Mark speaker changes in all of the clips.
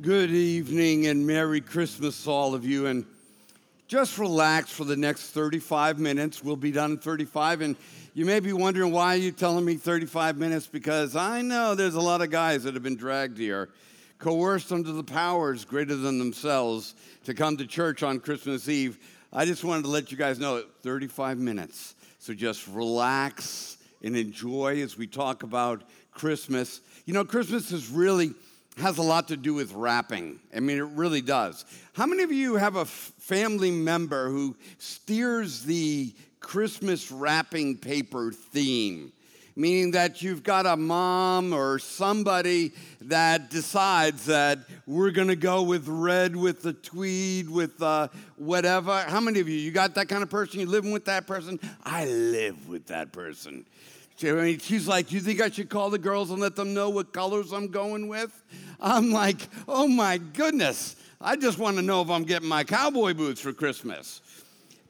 Speaker 1: Good evening and Merry Christmas, all of you. And just relax for the next 35 minutes. We'll be done in 35. And you may be wondering why you're telling me 35 minutes because I know there's a lot of guys that have been dragged here, coerced under the powers greater than themselves to come to church on Christmas Eve. I just wanted to let you guys know 35 minutes. So just relax and enjoy as we talk about Christmas. You know, Christmas is really has a lot to do with wrapping. I mean, it really does. How many of you have a f- family member who steers the Christmas wrapping paper theme? Meaning that you've got a mom or somebody that decides that we're gonna go with red, with the tweed, with uh, whatever. How many of you, you got that kind of person? You living with that person? I live with that person. I mean, she's like, Do You think I should call the girls and let them know what colors I'm going with? I'm like, Oh my goodness. I just want to know if I'm getting my cowboy boots for Christmas.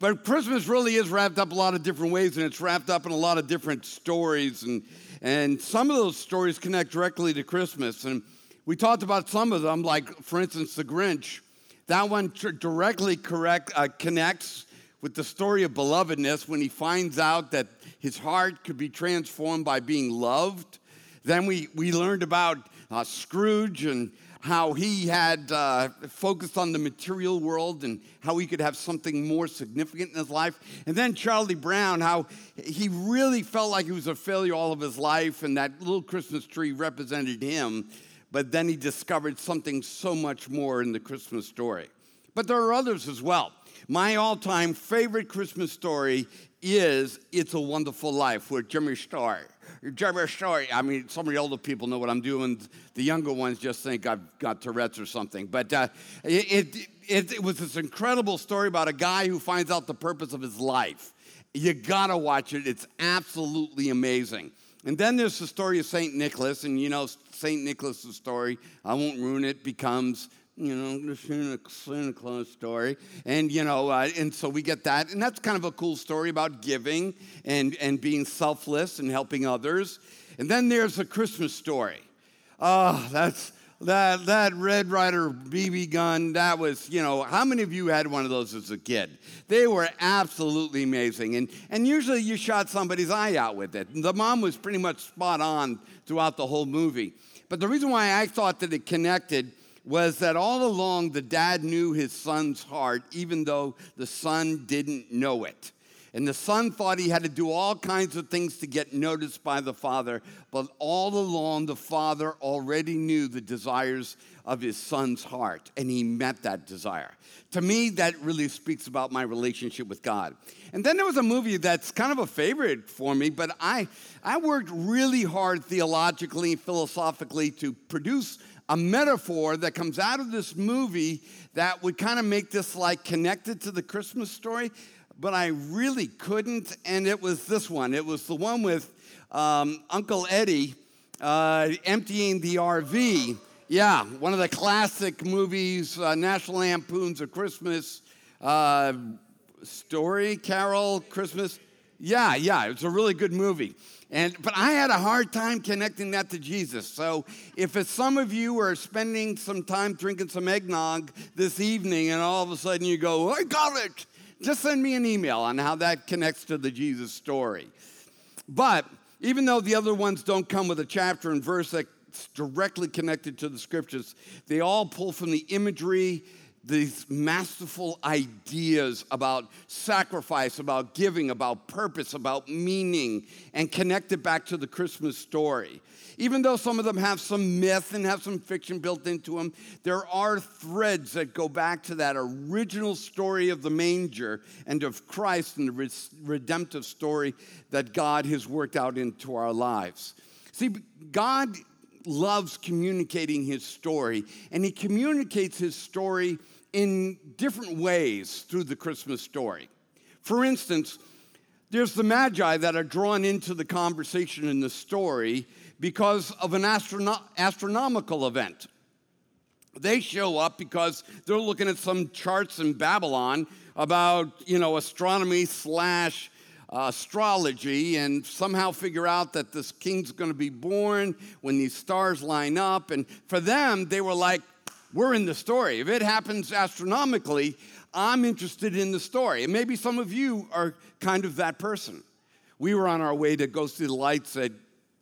Speaker 1: But Christmas really is wrapped up a lot of different ways, and it's wrapped up in a lot of different stories. And, and some of those stories connect directly to Christmas. And we talked about some of them, like, for instance, The Grinch. That one directly correct, uh, connects with the story of belovedness when he finds out that his heart could be transformed by being loved. Then we, we learned about uh, Scrooge and how he had uh, focused on the material world and how he could have something more significant in his life. And then Charlie Brown, how he really felt like he was a failure all of his life, and that little Christmas tree represented him. But then he discovered something so much more in the Christmas story. But there are others as well. My all time favorite Christmas story is It's a Wonderful Life with Jimmy Stewart. Jimmy Stewart, I mean, some of the older people know what I'm doing. The younger ones just think I've got Tourette's or something. But uh, it, it, it was this incredible story about a guy who finds out the purpose of his life. You gotta watch it, it's absolutely amazing. And then there's the story of St. Nicholas, and you know, St. Nicholas' story, I won't ruin it, becomes you know, the Santa, Santa Claus story. And, you know, uh, and so we get that. And that's kind of a cool story about giving and, and being selfless and helping others. And then there's a Christmas story. Oh, that's that that Red Ryder BB gun. That was, you know, how many of you had one of those as a kid? They were absolutely amazing. And and usually you shot somebody's eye out with it. The mom was pretty much spot on throughout the whole movie. But the reason why I thought that it connected was that all along the dad knew his son's heart, even though the son didn't know it. And the son thought he had to do all kinds of things to get noticed by the father, but all along the father already knew the desires of his son's heart, and he met that desire. To me, that really speaks about my relationship with God. And then there was a movie that's kind of a favorite for me, but I, I worked really hard theologically, philosophically to produce a metaphor that comes out of this movie that would kind of make this like connected to the Christmas story, but I really couldn't. And it was this one. It was the one with um, Uncle Eddie uh, emptying the RV. Yeah, one of the classic movies, uh, National Lampoons of Christmas, uh, story, Carol, Christmas. Yeah, yeah, it was a really good movie. And, but I had a hard time connecting that to Jesus. So if some of you are spending some time drinking some eggnog this evening and all of a sudden you go, I got it, just send me an email on how that connects to the Jesus story. But even though the other ones don't come with a chapter and verse that's directly connected to the scriptures, they all pull from the imagery these masterful ideas about sacrifice, about giving, about purpose, about meaning, and connect it back to the Christmas story. Even though some of them have some myth and have some fiction built into them, there are threads that go back to that original story of the manger and of Christ and the redemptive story that God has worked out into our lives. See, God loves communicating his story, and he communicates his story in different ways through the Christmas story. For instance, there's the Magi that are drawn into the conversation in the story because of an astrono- astronomical event. They show up because they're looking at some charts in Babylon about, you know, astronomy slash uh, astrology and somehow figure out that this king's going to be born when these stars line up. And for them, they were like, we're in the story. If it happens astronomically, I'm interested in the story. And maybe some of you are kind of that person. We were on our way to go see the lights at,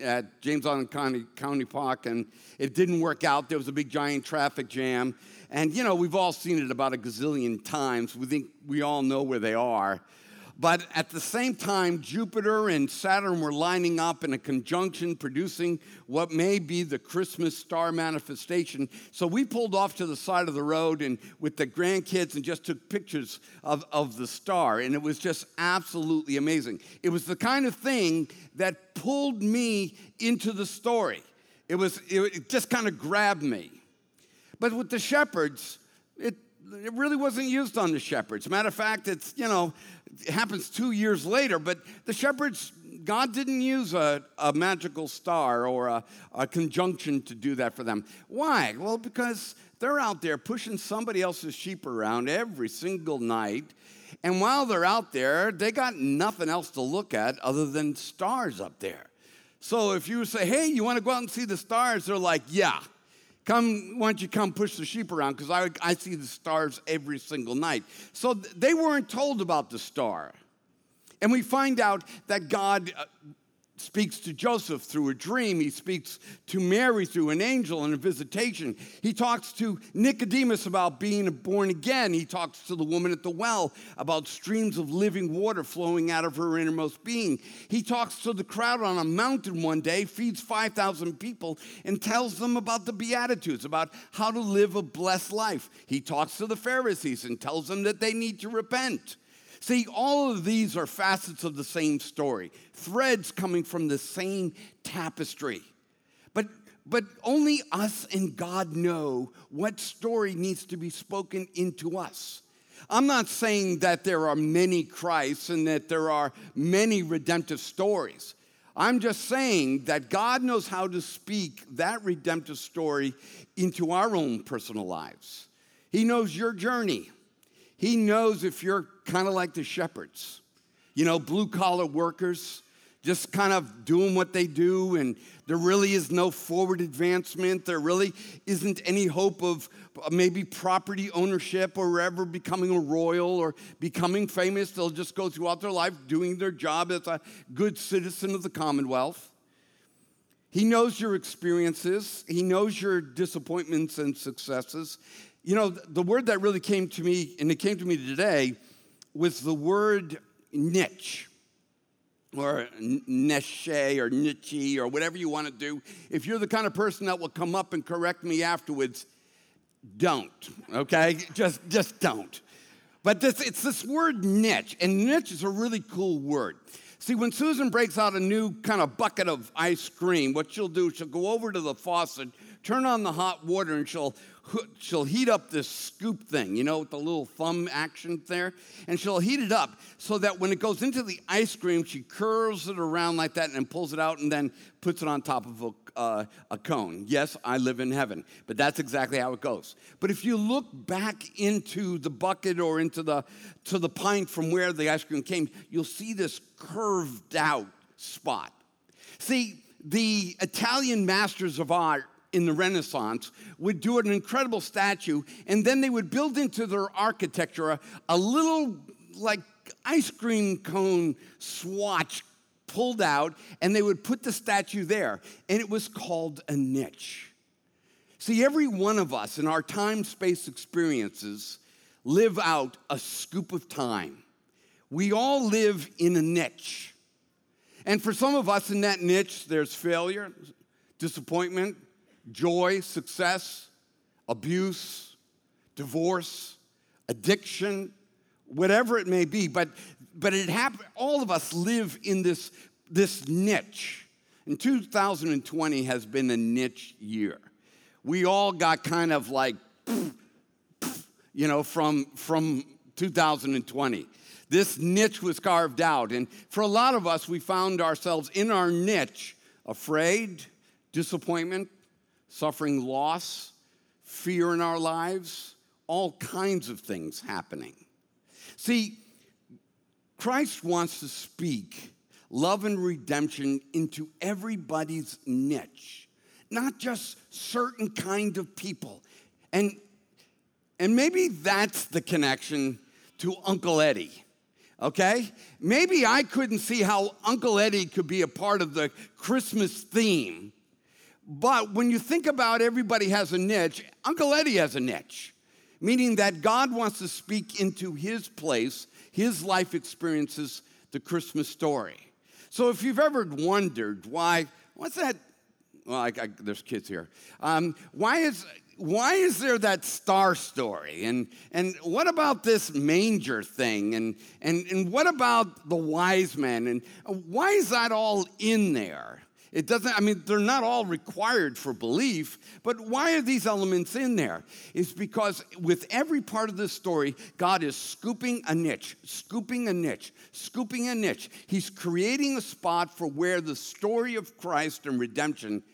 Speaker 1: at James Island County, County Park, and it didn't work out. There was a big giant traffic jam. And you know, we've all seen it about a gazillion times. We think we all know where they are. But at the same time, Jupiter and Saturn were lining up in a conjunction, producing what may be the Christmas star manifestation. So we pulled off to the side of the road and with the grandkids and just took pictures of, of the star. And it was just absolutely amazing. It was the kind of thing that pulled me into the story. It was it just kind of grabbed me. But with the shepherds, it it really wasn't used on the shepherds. Matter of fact, it's, you know, it happens two years later, but the shepherds, God didn't use a, a magical star or a, a conjunction to do that for them. Why? Well, because they're out there pushing somebody else's sheep around every single night. And while they're out there, they got nothing else to look at other than stars up there. So if you say, hey, you want to go out and see the stars? They're like, yeah. Come, why don't you come push the sheep around? Because I, I see the stars every single night. So they weren't told about the star. And we find out that God uh, speaks to Joseph through a dream. He speaks to Mary through an angel and a visitation. He talks to Nicodemus about being born again. He talks to the woman at the well about streams of living water flowing out of her innermost being. He talks to the crowd on a mountain one day, feeds 5,000 people, and tells them about the Beatitudes, about how to live a blessed life. He talks to the Pharisees and tells them that they need to repent. See, all of these are facets of the same story, threads coming from the same tapestry. But, but only us and God know what story needs to be spoken into us. I'm not saying that there are many Christs and that there are many redemptive stories. I'm just saying that God knows how to speak that redemptive story into our own personal lives. He knows your journey. He knows if you're kind of like the shepherds, you know, blue collar workers, just kind of doing what they do, and there really is no forward advancement. There really isn't any hope of maybe property ownership or ever becoming a royal or becoming famous. They'll just go throughout their life doing their job as a good citizen of the Commonwealth. He knows your experiences, He knows your disappointments and successes. You know, the word that really came to me, and it came to me today, was the word niche or niche or niche or whatever you want to do. If you're the kind of person that will come up and correct me afterwards, don't, okay? just, just don't. But this, it's this word niche, and niche is a really cool word. See, when Susan breaks out a new kind of bucket of ice cream, what she'll do, is she'll go over to the faucet, turn on the hot water, and she'll she'll heat up this scoop thing, you know, with the little thumb action there, and she'll heat it up so that when it goes into the ice cream, she curls it around like that and pulls it out and then puts it on top of a, uh, a cone. Yes, I live in heaven, but that's exactly how it goes. But if you look back into the bucket or into the to the pint from where the ice cream came, you'll see this curved out spot. See, the Italian masters of art in the Renaissance would do an incredible statue, and then they would build into their architecture a, a little like ice cream cone swatch pulled out, and they would put the statue there, and it was called a niche. See, every one of us in our time space experiences live out a scoop of time. We all live in a niche. And for some of us in that niche, there's failure, disappointment, joy, success, abuse, divorce, addiction, whatever it may be. But, but it happened, all of us live in this, this niche. And 2020 has been a niche year. We all got kind of like, you know, from, from 2020. This niche was carved out. And for a lot of us, we found ourselves in our niche afraid, disappointment, suffering loss, fear in our lives, all kinds of things happening. See, Christ wants to speak love and redemption into everybody's niche, not just certain kind of people. And, and maybe that's the connection to Uncle Eddie, okay? Maybe I couldn't see how Uncle Eddie could be a part of the Christmas theme. But when you think about everybody has a niche, Uncle Eddie has a niche, meaning that God wants to speak into his place, his life experiences, the Christmas story. So if you've ever wondered why, what's that? Well, I, I, there's kids here. Um, why is why is there that star story? And, and what about this manger thing? And, and, and what about the wise men? And why is that all in there? It doesn't, I mean, they're not all required for belief, but why are these elements in there? It's because with every part of the story, God is scooping a niche, scooping a niche, scooping a niche. He's creating a spot for where the story of Christ and redemption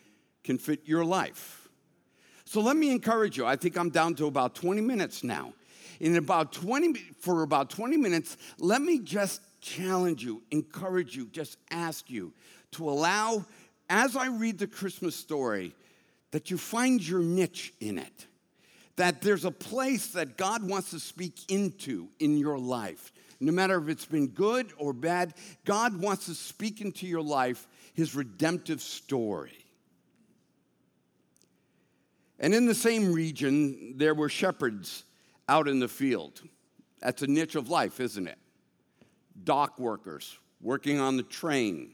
Speaker 1: can fit your life. So let me encourage you. I think I'm down to about 20 minutes now. In about 20 for about 20 minutes, let me just challenge you, encourage you, just ask you to allow as I read the Christmas story that you find your niche in it. That there's a place that God wants to speak into in your life. No matter if it's been good or bad, God wants to speak into your life his redemptive story. And in the same region, there were shepherds out in the field. That's a niche of life, isn't it? Dock workers working on the train,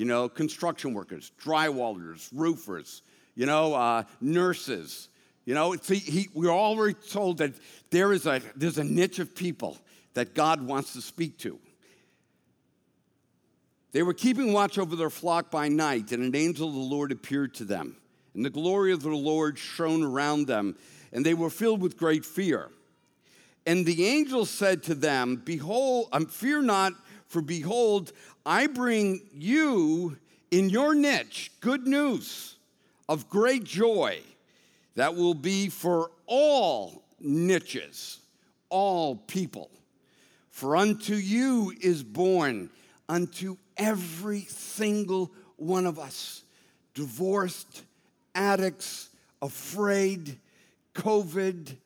Speaker 1: you know, construction workers, drywallers, roofers, you know, uh, nurses. You know, he, we're already told that there is a, there's a niche of people that God wants to speak to. They were keeping watch over their flock by night, and an angel of the Lord appeared to them and the glory of the Lord shone around them, and they were filled with great fear. And the angel said to them, Behold, um, fear not, for behold, I bring you in your niche good news of great joy that will be for all niches, all people. For unto you is born, unto every single one of us, divorced addicts, afraid, COVID,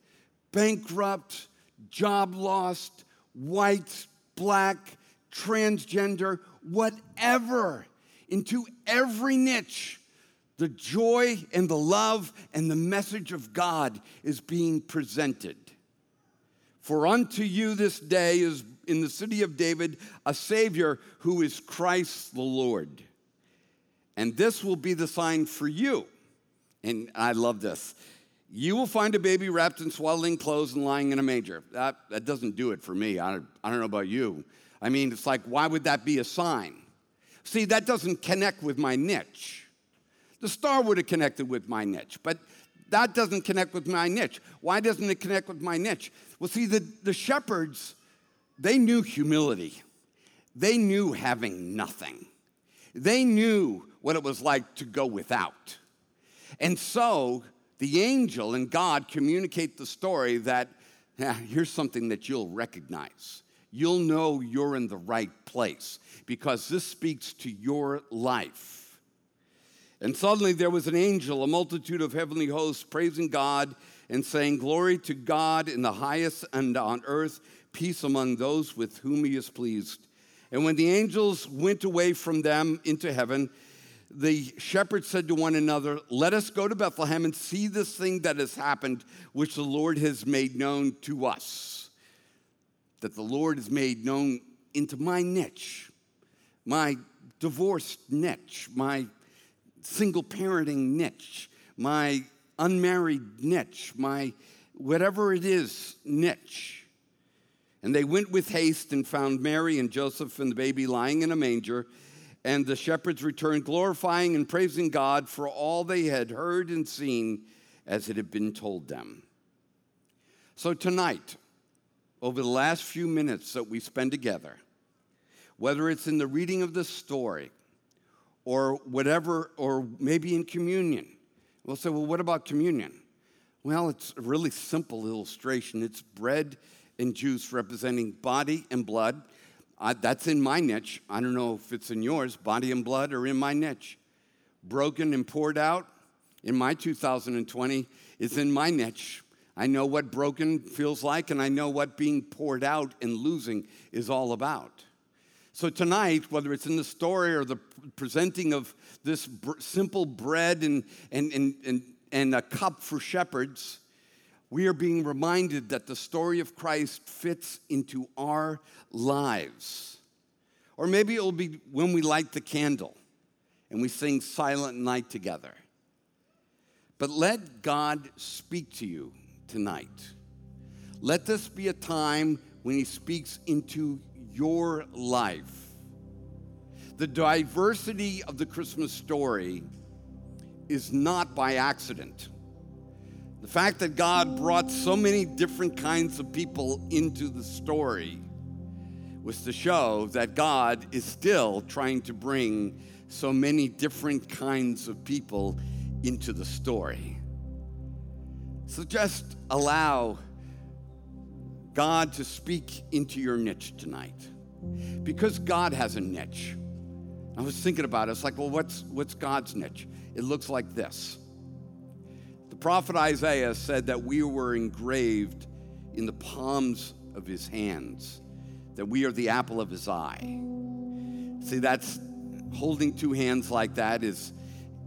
Speaker 1: bankrupt, job lost, white, black, transgender, whatever, into every niche. The joy and the love and the message of God is being presented. For unto you this day is in the city of David a Savior who is Christ the Lord. And this will be the sign for you and I love this. You will find a baby wrapped in swaddling clothes and lying in a manger. That, that doesn't do it for me. I, I don't know about you. I mean, it's like, why would that be a sign? See, that doesn't connect with my niche. The star would have connected with my niche, but that doesn't connect with my niche. Why doesn't it connect with my niche? Well, see, the, the shepherds, they knew humility, they knew having nothing, they knew what it was like to go without. And so the angel and God communicate the story that yeah, here's something that you'll recognize. You'll know you're in the right place because this speaks to your life. And suddenly there was an angel, a multitude of heavenly hosts praising God and saying, Glory to God in the highest and on earth, peace among those with whom he is pleased. And when the angels went away from them into heaven, the shepherds said to one another, Let us go to Bethlehem and see this thing that has happened, which the Lord has made known to us. That the Lord has made known into my niche, my divorced niche, my single parenting niche, my unmarried niche, my whatever it is niche. And they went with haste and found Mary and Joseph and the baby lying in a manger. And the shepherds returned, glorifying and praising God for all they had heard and seen as it had been told them. So, tonight, over the last few minutes that we spend together, whether it's in the reading of this story or whatever, or maybe in communion, we'll say, well, what about communion? Well, it's a really simple illustration. It's bread and juice representing body and blood I, that's in my niche. I don't know if it's in yours, body and blood, are in my niche. Broken and poured out in my 2020 is in my niche. I know what broken feels like, and I know what being poured out and losing is all about. So, tonight, whether it's in the story or the presenting of this simple bread and, and, and, and, and a cup for shepherds, we are being reminded that the story of Christ fits into our lives. Or maybe it will be when we light the candle and we sing Silent Night together. But let God speak to you tonight. Let this be a time when He speaks into your life. The diversity of the Christmas story is not by accident. The fact that God brought so many different kinds of people into the story was to show that God is still trying to bring so many different kinds of people into the story. So just allow God to speak into your niche tonight. Because God has a niche. I was thinking about it. It's like, well, what's, what's God's niche? It looks like this. The prophet Isaiah said that we were engraved in the palms of his hands, that we are the apple of his eye. See, that's holding two hands like that is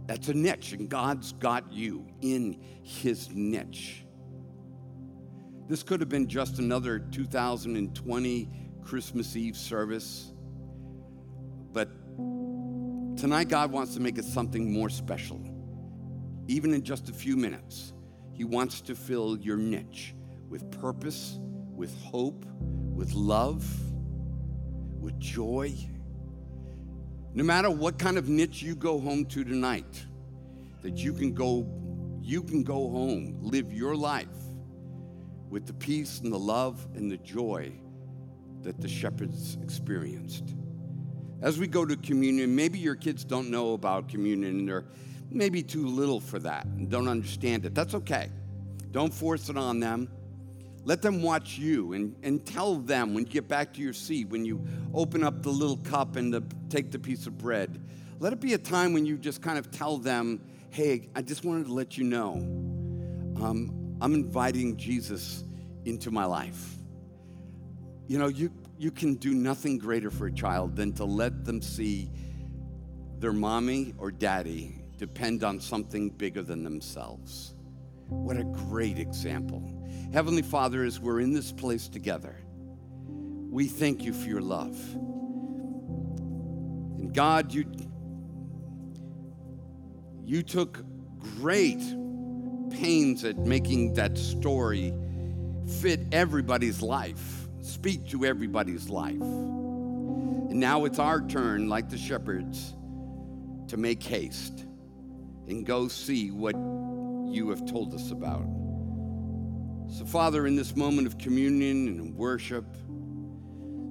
Speaker 1: that's a niche, and God's got you in his niche. This could have been just another 2020 Christmas Eve service, but tonight God wants to make it something more special. Even in just a few minutes, He wants to fill your niche with purpose, with hope, with love, with joy. No matter what kind of niche you go home to tonight, that you can go you can go home, live your life with the peace and the love and the joy that the shepherds experienced. As we go to communion, maybe your kids don't know about communion and they're maybe too little for that and don't understand it. That's okay. Don't force it on them. Let them watch you and, and tell them when you get back to your seat, when you open up the little cup and the, take the piece of bread. Let it be a time when you just kind of tell them, hey, I just wanted to let you know um, I'm inviting Jesus into my life. You know, you, you can do nothing greater for a child than to let them see their mommy or daddy depend on something bigger than themselves. What a great example. Heavenly Father, as we're in this place together, we thank you for your love. And God, you, you took great pains at making that story fit everybody's life, speak to everybody's life. And now it's our turn, like the shepherds, to make haste and go see what you have told us about. So, Father, in this moment of communion and worship,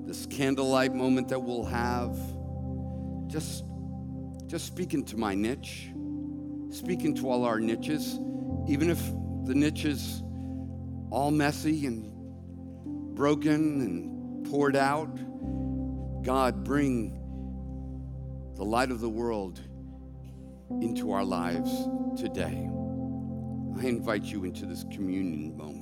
Speaker 1: this candlelight moment that we'll have, just, just speak into my niche, speak into all our niches, even if the niche is all messy and broken and poured out. God, bring the light of the world into our lives today. I invite you into this communion moment.